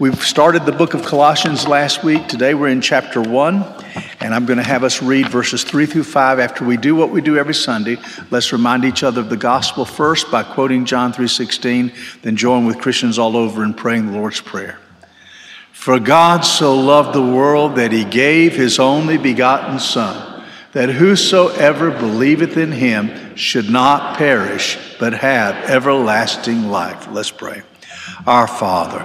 We've started the book of Colossians last week. Today we're in chapter 1, and I'm going to have us read verses 3 through 5. After we do what we do every Sunday, let's remind each other of the gospel first by quoting John 3:16, then join with Christians all over in praying the Lord's prayer. For God so loved the world that he gave his only begotten son, that whosoever believeth in him should not perish, but have everlasting life. Let's pray. Our Father,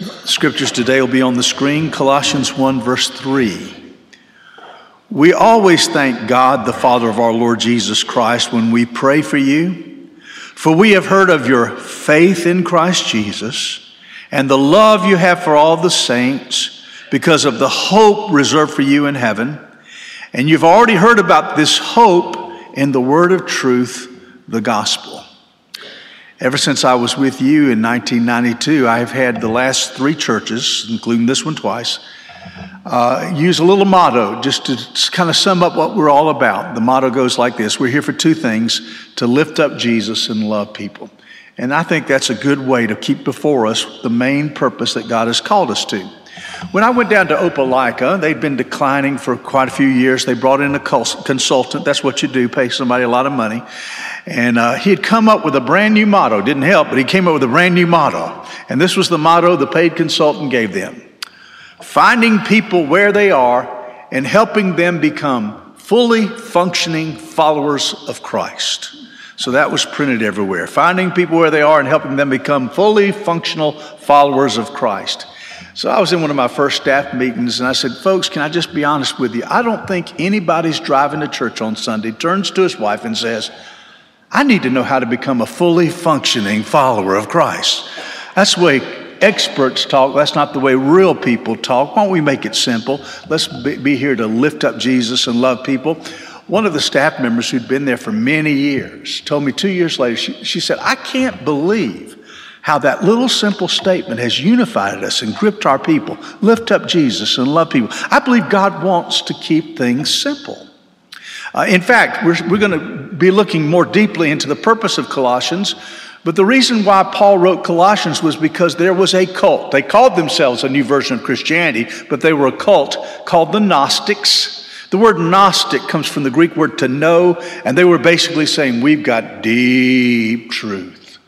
Scriptures today will be on the screen Colossians 1, verse 3. We always thank God, the Father of our Lord Jesus Christ, when we pray for you, for we have heard of your faith in Christ Jesus and the love you have for all the saints because of the hope reserved for you in heaven. And you've already heard about this hope in the word of truth, the gospel. Ever since I was with you in 1992, I have had the last three churches, including this one twice, uh, use a little motto just to kind of sum up what we're all about. The motto goes like this We're here for two things to lift up Jesus and love people. And I think that's a good way to keep before us the main purpose that God has called us to. When I went down to Opelika, they'd been declining for quite a few years. They brought in a consultant. That's what you do, pay somebody a lot of money. And uh, he had come up with a brand new motto. Didn't help, but he came up with a brand new motto. And this was the motto the paid consultant gave them finding people where they are and helping them become fully functioning followers of Christ. So that was printed everywhere. Finding people where they are and helping them become fully functional followers of Christ. So I was in one of my first staff meetings and I said, Folks, can I just be honest with you? I don't think anybody's driving to church on Sunday, turns to his wife and says, I need to know how to become a fully functioning follower of Christ. That's the way experts talk. That's not the way real people talk. Why don't we make it simple? Let's be here to lift up Jesus and love people. One of the staff members who'd been there for many years told me two years later, she, she said, I can't believe how that little simple statement has unified us and gripped our people. Lift up Jesus and love people. I believe God wants to keep things simple. Uh, in fact, we're, we're going to be looking more deeply into the purpose of Colossians. But the reason why Paul wrote Colossians was because there was a cult. They called themselves a new version of Christianity, but they were a cult called the Gnostics. The word Gnostic comes from the Greek word to know, and they were basically saying, We've got deep truth.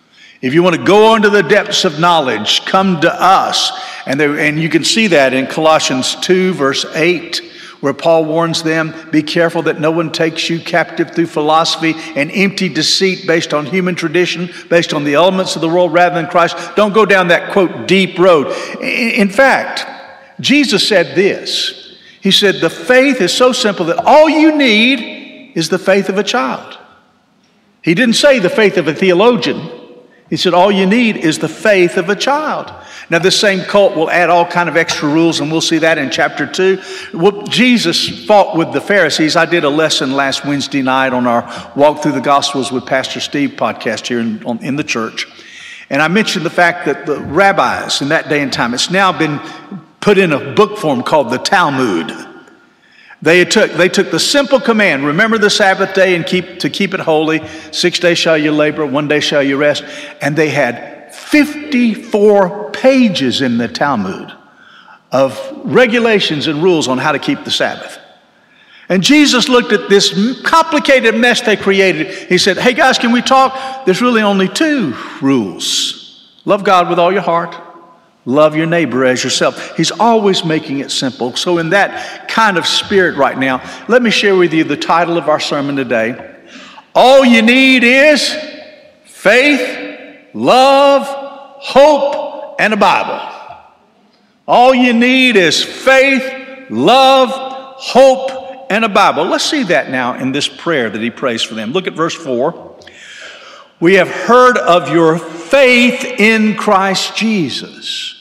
If you want to go into the depths of knowledge, come to us. And, they, and you can see that in Colossians 2, verse 8, where Paul warns them be careful that no one takes you captive through philosophy and empty deceit based on human tradition, based on the elements of the world rather than Christ. Don't go down that, quote, deep road. In fact, Jesus said this He said, The faith is so simple that all you need is the faith of a child. He didn't say the faith of a theologian. He said, all you need is the faith of a child. Now, this same cult will add all kind of extra rules, and we'll see that in chapter two. Well, Jesus fought with the Pharisees. I did a lesson last Wednesday night on our Walk Through the Gospels with Pastor Steve podcast here in, on, in the church. And I mentioned the fact that the rabbis in that day and time, it's now been put in a book form called the Talmud. They took, they took the simple command remember the Sabbath day and keep, to keep it holy. Six days shall you labor, one day shall you rest. And they had 54 pages in the Talmud of regulations and rules on how to keep the Sabbath. And Jesus looked at this complicated mess they created. He said, Hey guys, can we talk? There's really only two rules love God with all your heart Love your neighbor as yourself. He's always making it simple. So, in that kind of spirit right now, let me share with you the title of our sermon today. All you need is faith, love, hope, and a Bible. All you need is faith, love, hope, and a Bible. Let's see that now in this prayer that he prays for them. Look at verse 4. We have heard of your faith in Christ Jesus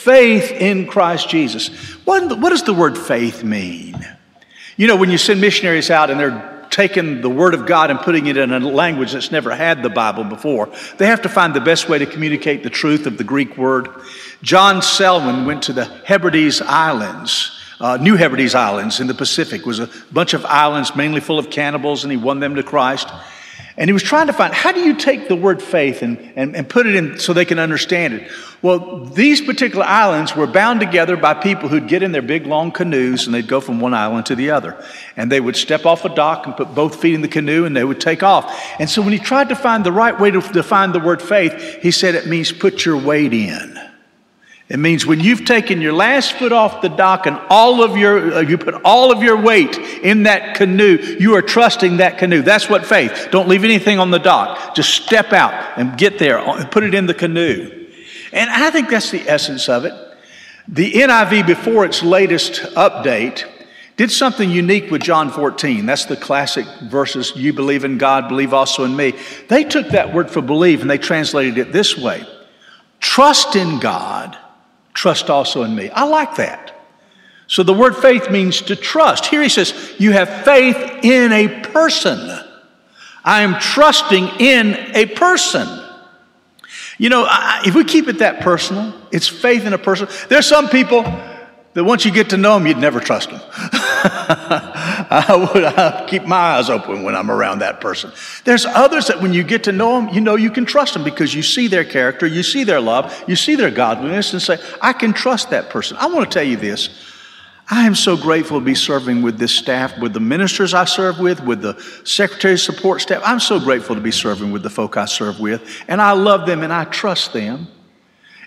faith in Christ Jesus. What, what does the word faith mean? You know, when you send missionaries out and they're taking the Word of God and putting it in a language that's never had the Bible before, they have to find the best way to communicate the truth of the Greek word. John Selwyn went to the Hebrides Islands. Uh, New Hebrides Islands in the Pacific was a bunch of islands mainly full of cannibals, and he won them to Christ. And he was trying to find how do you take the word faith and, and, and put it in so they can understand it? Well, these particular islands were bound together by people who'd get in their big long canoes and they'd go from one island to the other. And they would step off a dock and put both feet in the canoe and they would take off. And so when he tried to find the right way to define the word faith, he said it means put your weight in. It means when you've taken your last foot off the dock and all of your, uh, you put all of your weight in that canoe, you are trusting that canoe. That's what faith. Don't leave anything on the dock. Just step out and get there and put it in the canoe. And I think that's the essence of it. The NIV, before its latest update, did something unique with John 14. That's the classic verses, you believe in God, believe also in me. They took that word for believe and they translated it this way Trust in God trust also in me. I like that. So the word faith means to trust. Here he says, You have faith in a person. I am trusting in a person. You know, if we keep it that personal, it's faith in a person. There's some people that once you get to know them, you'd never trust them. I would I keep my eyes open when I'm around that person. There's others that when you get to know them, you know you can trust them because you see their character, you see their love, you see their godliness, and say, I can trust that person. I want to tell you this. I am so grateful to be serving with this staff, with the ministers I serve with, with the secretary support staff. I'm so grateful to be serving with the folk I serve with, and I love them and I trust them.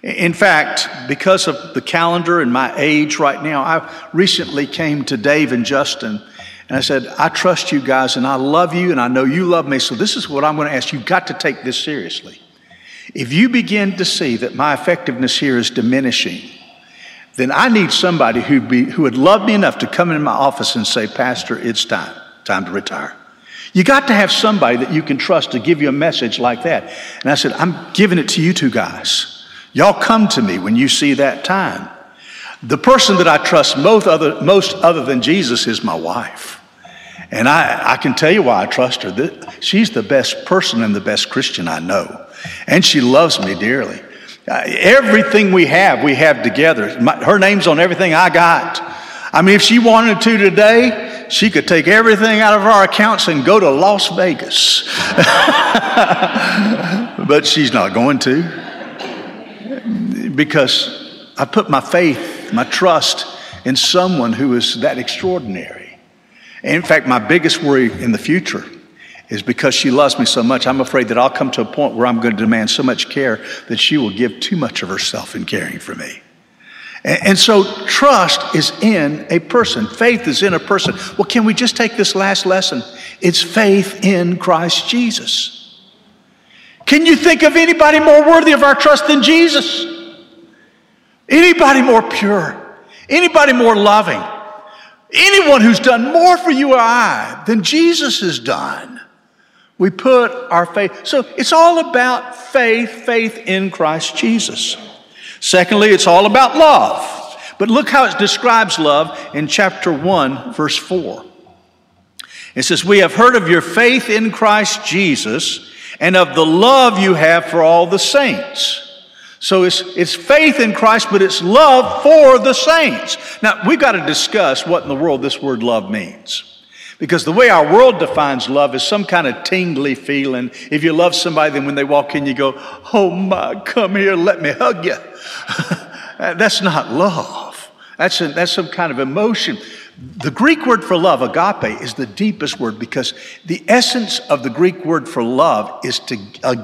In fact, because of the calendar and my age right now, I recently came to Dave and Justin and I said, I trust you guys and I love you and I know you love me. So this is what I'm going to ask. You've got to take this seriously. If you begin to see that my effectiveness here is diminishing, then I need somebody who'd be, who would love me enough to come in my office and say, Pastor, it's time, time to retire. You got to have somebody that you can trust to give you a message like that. And I said, I'm giving it to you two guys. Y'all come to me when you see that time. The person that I trust most other, most other than Jesus is my wife. And I, I can tell you why I trust her. She's the best person and the best Christian I know. And she loves me dearly. Uh, everything we have, we have together. My, her name's on everything I got. I mean, if she wanted to today, she could take everything out of our accounts and go to Las Vegas. but she's not going to because I put my faith, my trust in someone who is that extraordinary. And in fact, my biggest worry in the future is because she loves me so much, I'm afraid that I'll come to a point where I'm going to demand so much care that she will give too much of herself in caring for me. And, so trust is in a person. Faith is in a person. Well, can we just take this last lesson? It's faith in Christ Jesus. Can you think of anybody more worthy of our trust than Jesus? Anybody more pure? Anybody more loving? Anyone who's done more for you or I than Jesus has done? We put our faith. So it's all about faith, faith in Christ Jesus. Secondly, it's all about love. But look how it describes love in chapter 1, verse 4. It says, We have heard of your faith in Christ Jesus and of the love you have for all the saints. So it's, it's faith in Christ, but it's love for the saints. Now, we've got to discuss what in the world this word love means. Because the way our world defines love is some kind of tingly feeling. If you love somebody, then when they walk in, you go, Oh my, come here, let me hug you. that's not love. That's, a, that's some kind of emotion. The Greek word for love, agape, is the deepest word because the essence of the Greek word for love is to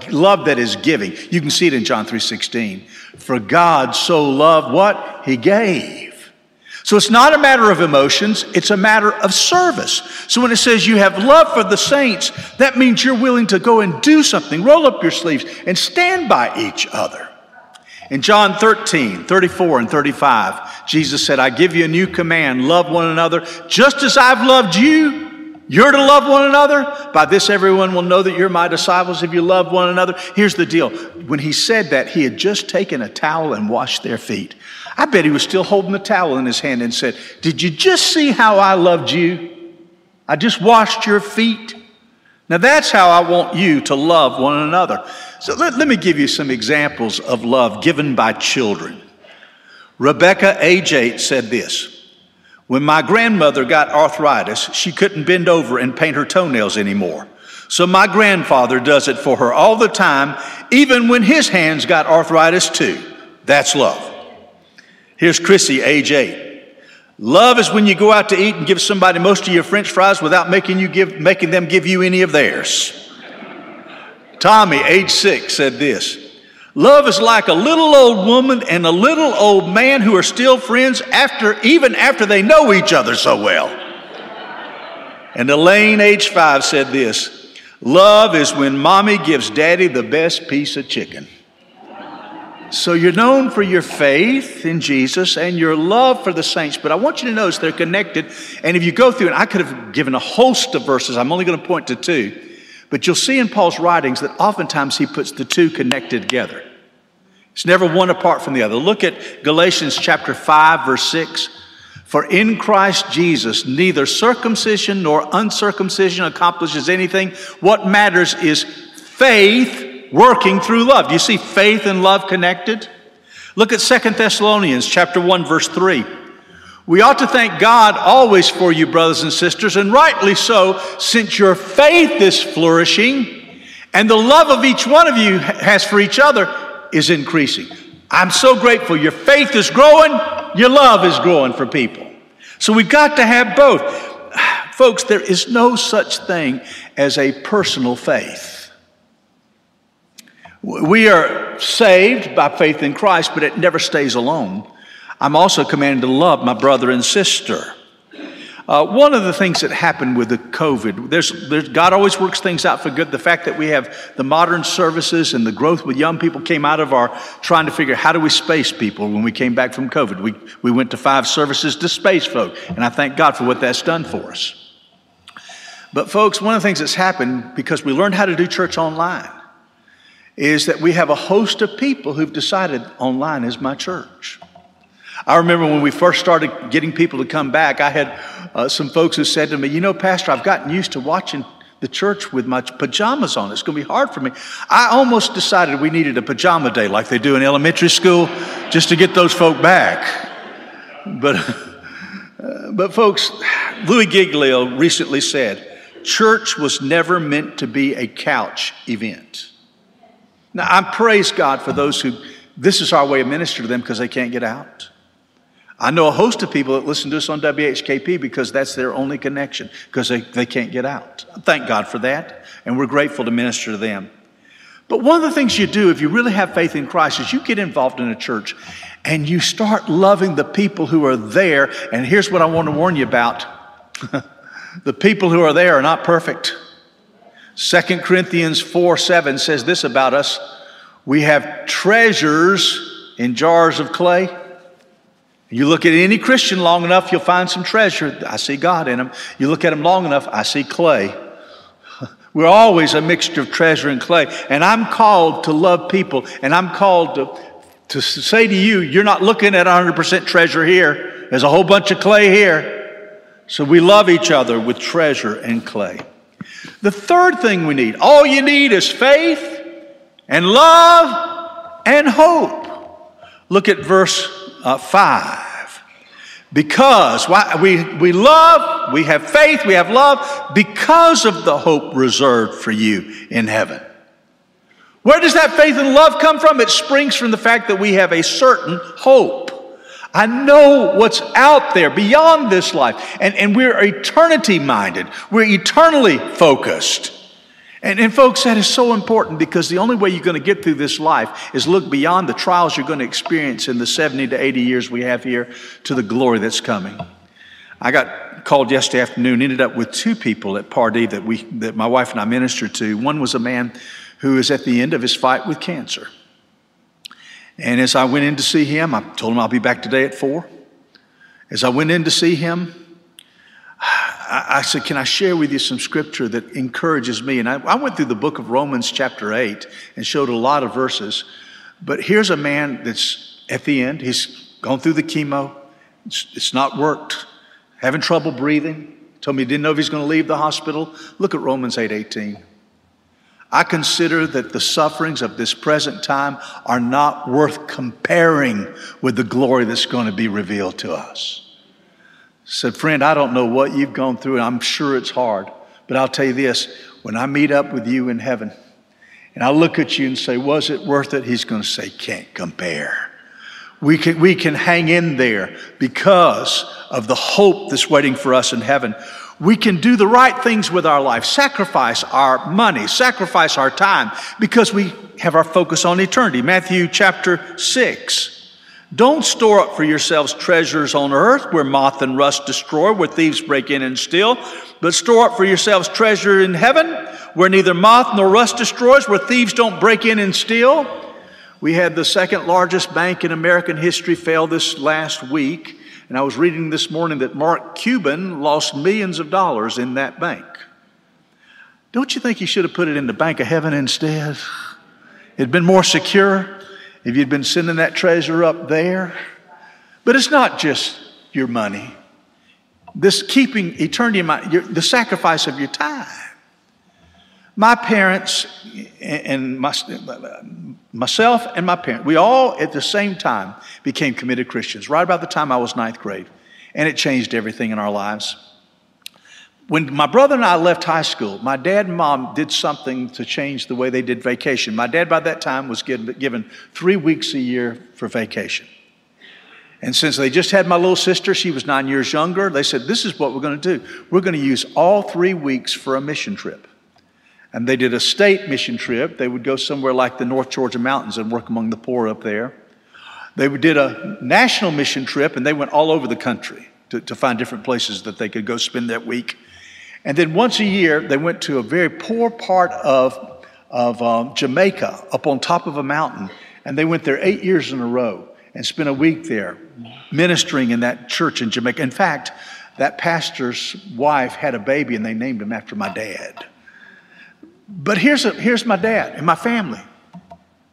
love that is giving. You can see it in John 3:16. For God so loved what? He gave. So it's not a matter of emotions, it's a matter of service. So when it says you have love for the saints, that means you're willing to go and do something, roll up your sleeves, and stand by each other. In John 13, 34 and 35, Jesus said, I give you a new command love one another just as I've loved you. You're to love one another. By this, everyone will know that you're my disciples if you love one another. Here's the deal. When he said that, he had just taken a towel and washed their feet. I bet he was still holding the towel in his hand and said, Did you just see how I loved you? I just washed your feet. Now, that's how I want you to love one another. So, let, let me give you some examples of love given by children. Rebecca, age eight, said this when my grandmother got arthritis, she couldn't bend over and paint her toenails anymore. So my grandfather does it for her all the time, even when his hands got arthritis too. That's love. Here's Chrissy, age eight. Love is when you go out to eat and give somebody most of your french fries without making, you give, making them give you any of theirs. Tommy, age six, said this Love is like a little old woman and a little old man who are still friends after, even after they know each other so well. And Elaine, age five, said this Love is when mommy gives daddy the best piece of chicken. So you're known for your faith in Jesus and your love for the saints, but I want you to notice they're connected. And if you go through, and I could have given a host of verses, I'm only going to point to two. But you'll see in Paul's writings that oftentimes he puts the two connected together. It's never one apart from the other. Look at Galatians chapter 5, verse 6. For in Christ Jesus, neither circumcision nor uncircumcision accomplishes anything. What matters is faith working through love. Do you see faith and love connected? Look at Second Thessalonians chapter 1, verse 3. We ought to thank God always for you, brothers and sisters, and rightly so, since your faith is flourishing and the love of each one of you has for each other is increasing. I'm so grateful. Your faith is growing, your love is growing for people. So we've got to have both. Folks, there is no such thing as a personal faith. We are saved by faith in Christ, but it never stays alone. I'm also commanded to love my brother and sister. Uh, one of the things that happened with the COVID, there's, there's, God always works things out for good. The fact that we have the modern services and the growth with young people came out of our trying to figure how do we space people when we came back from COVID. We, we went to five services to space folk, and I thank God for what that's done for us. But, folks, one of the things that's happened because we learned how to do church online is that we have a host of people who've decided online is my church. I remember when we first started getting people to come back, I had uh, some folks who said to me, You know, Pastor, I've gotten used to watching the church with my pajamas on. It's going to be hard for me. I almost decided we needed a pajama day like they do in elementary school just to get those folk back. But, uh, but folks, Louis Giglio recently said, Church was never meant to be a couch event. Now, I praise God for those who, this is our way of ministering to them because they can't get out. I know a host of people that listen to us on WHKP because that's their only connection, because they, they can't get out. Thank God for that, and we're grateful to minister to them. But one of the things you do if you really have faith in Christ is you get involved in a church and you start loving the people who are there. And here's what I want to warn you about the people who are there are not perfect. 2 Corinthians 4 7 says this about us we have treasures in jars of clay you look at any Christian long enough, you'll find some treasure. I see God in them. You look at them long enough, I see clay. We're always a mixture of treasure and clay. And I'm called to love people, and I'm called to, to say to you, you're not looking at 100% treasure here. There's a whole bunch of clay here. So we love each other with treasure and clay. The third thing we need, all you need is faith and love and hope. Look at verse uh, 5. Because why, we, we love, we have faith, we have love because of the hope reserved for you in heaven. Where does that faith and love come from? It springs from the fact that we have a certain hope. I know what's out there beyond this life, and, and we're eternity minded, we're eternally focused. And, and, folks, that is so important because the only way you're going to get through this life is look beyond the trials you're going to experience in the 70 to 80 years we have here to the glory that's coming. I got called yesterday afternoon, ended up with two people at Pardee that, we, that my wife and I ministered to. One was a man who is at the end of his fight with cancer. And as I went in to see him, I told him I'll be back today at four. As I went in to see him, I, I, said, Can I share with you some scripture that encourages me? And I, I went through the book of Romans, chapter 8, and showed a lot of verses. But here's a man that's at the end, he's gone through the chemo, it's, it's not worked, having trouble breathing. Told me he didn't know if he's going to leave the hospital. Look at Romans 8 18. I consider that the sufferings of this present time are not worth comparing with the glory that's going to be revealed to us. Said, friend, I don't know what you've gone through, and I'm sure it's hard, but I'll tell you this when I meet up with you in heaven, and I look at you and say, Was it worth it? He's going to say, Can't compare. We can, we can hang in there because of the hope that's waiting for us in heaven we can do the right things with our life, sacrifice our money, sacrifice our time, because we have our focus on eternity. Matthew chapter 6. Don't store up for yourselves treasures on earth where moth and rust destroy, where thieves break in and steal, but store up for yourselves treasure in heaven where neither moth nor rust destroys, where thieves don't break in and steal. We had the second largest bank in American history fail this last week. And I was reading this morning that Mark Cuban lost millions of dollars in that bank. Don't you think he should have put it in the Bank of Heaven instead? It'd been more secure if you'd been sending that treasure up there. But it's not just your money. This keeping eternity in mind, your, the sacrifice of your time. My parents and my, myself and my parents, we all at the same time became committed Christians, right about the time I was ninth grade. And it changed everything in our lives. When my brother and I left high school, my dad and mom did something to change the way they did vacation. My dad, by that time, was given, three weeks a year for vacation. And since they just had my little sister, she was nine years younger, they said, This is what we're going to do. We're going to use all three weeks for a mission trip. And they did a state mission trip. They would go somewhere like the North Georgia mountains and work among the poor up there. They did a national mission trip and they went all over the country to, to find different places that they could go spend that week. And then once a year, they went to a very poor part of, of um, Jamaica up on top of a mountain. And they went there eight years in a row and spent a week there ministering in that church in Jamaica. In fact, that pastor's wife had a baby and they named him after my dad. But here's, a, here's my dad and my family.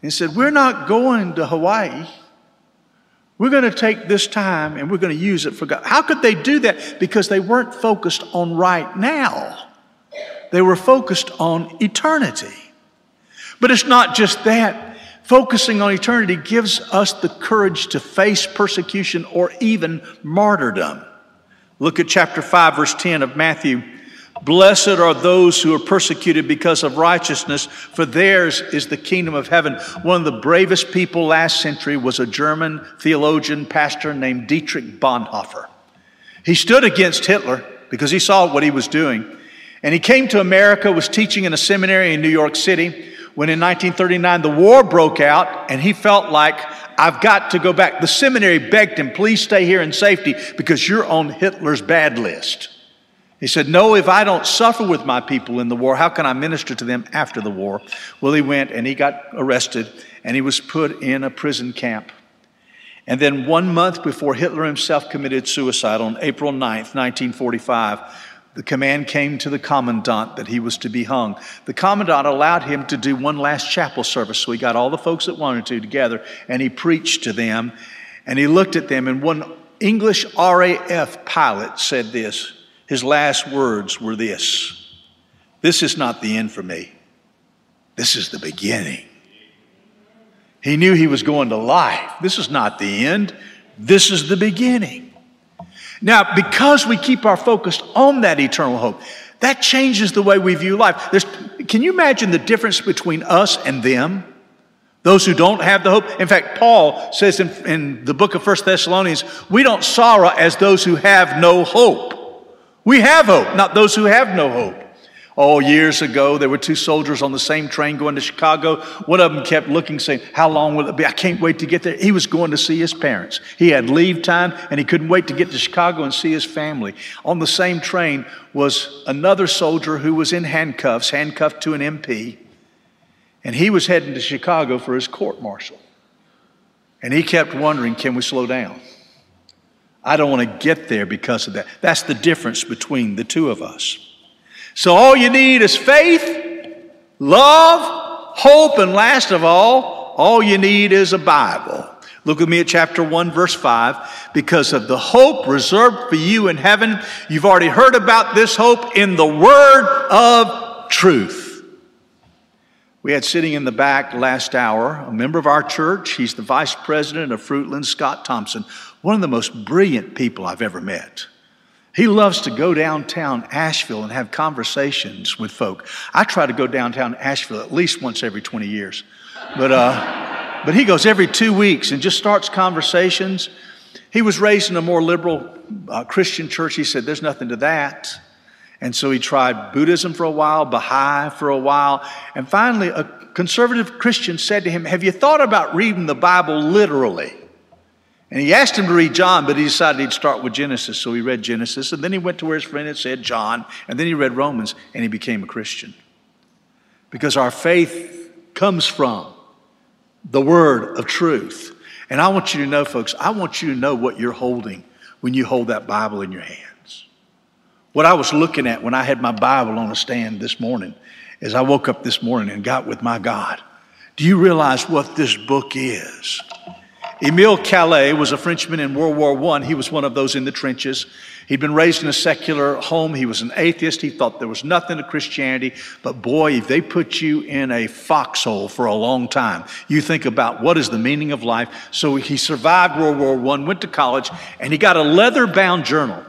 He said, We're not going to Hawaii. We're going to take this time and we're going to use it for God. How could they do that? Because they weren't focused on right now, they were focused on eternity. But it's not just that. Focusing on eternity gives us the courage to face persecution or even martyrdom. Look at chapter 5, verse 10 of Matthew Blessed are those who are persecuted because of righteousness, for theirs is the kingdom of heaven. One of the bravest people last century was a German theologian, pastor named Dietrich Bonhoeffer. He stood against Hitler because he saw what he was doing. And he came to America, was teaching in a seminary in New York City, when in 1939 the war broke out, and he felt like, I've got to go back. The seminary begged him, please stay here in safety because you're on Hitler's bad list. He said, No, if I don't suffer with my people in the war, how can I minister to them after the war? Well, he went and he got arrested and he was put in a prison camp. And then one month before Hitler himself committed suicide on April 9th, 1945, the command came to the commandant that he was to be hung. The commandant allowed him to do one last chapel service. So he got all the folks that wanted to together and he preached to them. And he looked at them, and one English RAF pilot said this his last words were this This is not the end for me, this is the beginning. He knew he was going to life. This is not the end, this is the beginning. Now, because we keep our focus on that eternal hope, that changes the way we view life. There's, can you imagine the difference between us and them? Those who don't have the hope. In fact, Paul says in, in the book of First Thessalonians, we don't sorrow as those who have no hope. We have hope, not those who have no hope. Oh, years ago, there were two soldiers on the same train going to Chicago. One of them kept looking, saying, How long will it be? I can't wait to get there. He was going to see his parents. He had leave time and he couldn't wait to get to Chicago and see his family. On the same train was another soldier who was in handcuffs, handcuffed to an MP, and he was heading to Chicago for his court martial. And he kept wondering, Can we slow down? I don't want to get there because of that. That's the difference between the two of us. So all you need is faith, love, hope, and last of all, all you need is a Bible. Look with me at chapter 1, verse 5. Because of the hope reserved for you in heaven, you've already heard about this hope in the word of truth. We had sitting in the back last hour a member of our church. He's the vice president of Fruitland, Scott Thompson, one of the most brilliant people I've ever met. He loves to go downtown Asheville and have conversations with folk. I try to go downtown Asheville at least once every 20 years. But, uh, but he goes every two weeks and just starts conversations. He was raised in a more liberal uh, Christian church. He said, There's nothing to that. And so he tried Buddhism for a while, Baha'i for a while. And finally, a conservative Christian said to him, Have you thought about reading the Bible literally? And he asked him to read John, but he decided he'd start with Genesis. So he read Genesis, and then he went to where his friend had said John, and then he read Romans, and he became a Christian. Because our faith comes from the word of truth. And I want you to know, folks, I want you to know what you're holding when you hold that Bible in your hands. What I was looking at when I had my Bible on a stand this morning, as I woke up this morning and got with my God, do you realize what this book is? Emile Cailliet was a Frenchman in World War I. He was one of those in the trenches. He'd been raised in a secular home. He was an atheist. He thought there was nothing to Christianity. But boy, if they put you in a foxhole for a long time, you think about what is the meaning of life. So he survived World War I, went to college, and he got a leather bound journal.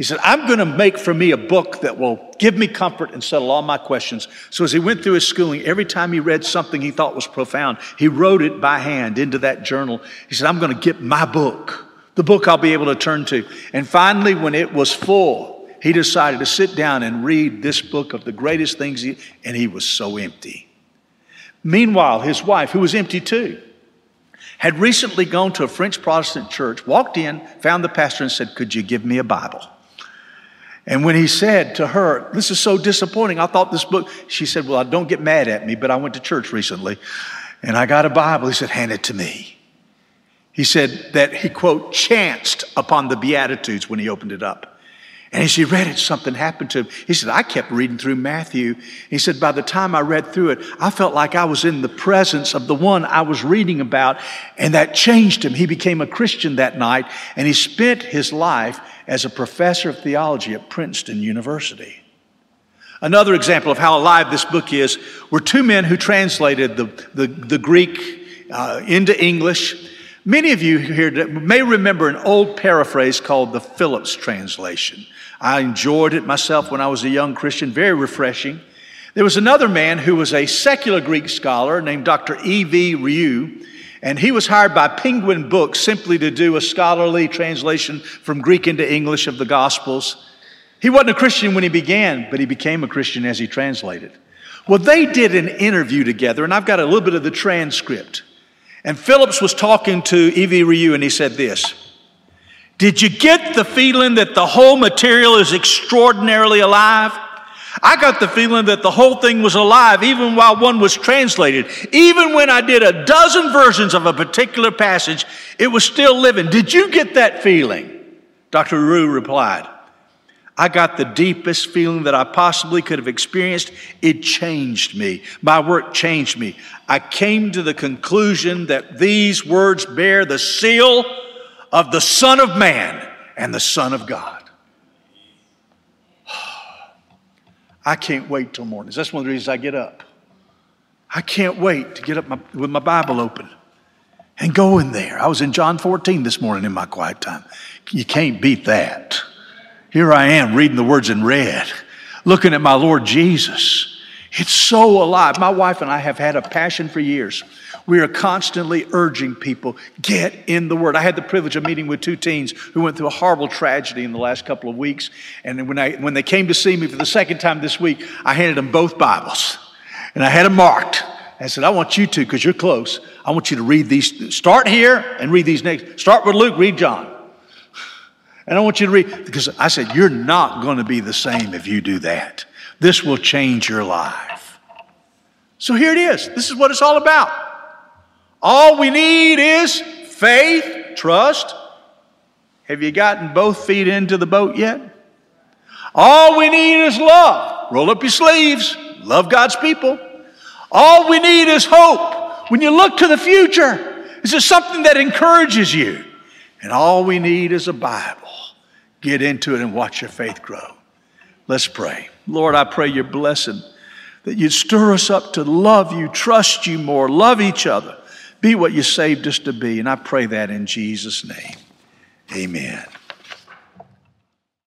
He said, I'm going to make for me a book that will give me comfort and settle all my questions. So as he went through his schooling, every time he read something he thought was profound, he wrote it by hand into that journal. He said, I'm going to get my book, the book I'll be able to turn to. And finally, when it was full, he decided to sit down and read this book of the greatest things, he, and he was so empty. Meanwhile, his wife, who was empty too, had recently gone to a French Protestant church, walked in, found the pastor, and said, Could you give me a Bible? And when he said to her, This is so disappointing, I thought this book, she said, Well, don't get mad at me, but I went to church recently and I got a Bible. He said, Hand it to me. He said that he, quote, chanced upon the Beatitudes when he opened it up. And as he read it, something happened to him. He said, I kept reading through Matthew. He said, by the time I read through it, I felt like I was in the presence of the one I was reading about, and that changed him. He became a Christian that night, and he spent his life as a professor of theology at Princeton University. Another example of how alive this book is were two men who translated the, the, the Greek uh, into English. Many of you here may remember an old paraphrase called the Phillips translation. I enjoyed it myself when I was a young Christian, very refreshing. There was another man who was a secular Greek scholar named Dr. E.V. Rieu, and he was hired by Penguin Books simply to do a scholarly translation from Greek into English of the Gospels. He wasn't a Christian when he began, but he became a Christian as he translated. Well, they did an interview together, and I've got a little bit of the transcript. And Phillips was talking to E.V. Rieu, and he said this Did you get the feeling that the whole material is extraordinarily alive? I got the feeling that the whole thing was alive even while one was translated. Even when I did a dozen versions of a particular passage, it was still living. Did you get that feeling? Dr. Rieu replied, I got the deepest feeling that I possibly could have experienced. It changed me. My work changed me. I came to the conclusion that these words bear the seal of the Son of Man and the Son of God. I can't wait till mornings. That's one of the reasons I get up. I can't wait to get up my, with my Bible open and go in there. I was in John 14 this morning in my quiet time. You can't beat that. Here I am reading the words in red, looking at my Lord Jesus. It's so alive. My wife and I have had a passion for years. We are constantly urging people, get in the Word. I had the privilege of meeting with two teens who went through a horrible tragedy in the last couple of weeks. And when, I, when they came to see me for the second time this week, I handed them both Bibles. And I had them marked. I said, I want you to, because you're close, I want you to read these. Start here and read these next. Start with Luke, read John. And I want you to read, because I said, You're not going to be the same if you do that. This will change your life. So here it is. This is what it's all about. All we need is faith, trust, Have you gotten both feet into the boat yet? All we need is love. Roll up your sleeves. Love God's people. All we need is hope. When you look to the future, is it something that encourages you? And all we need is a Bible. Get into it and watch your faith grow. Let's pray. Lord, I pray your blessing that you'd stir us up to love you, trust you more, love each other, be what you saved us to be. And I pray that in Jesus' name. Amen.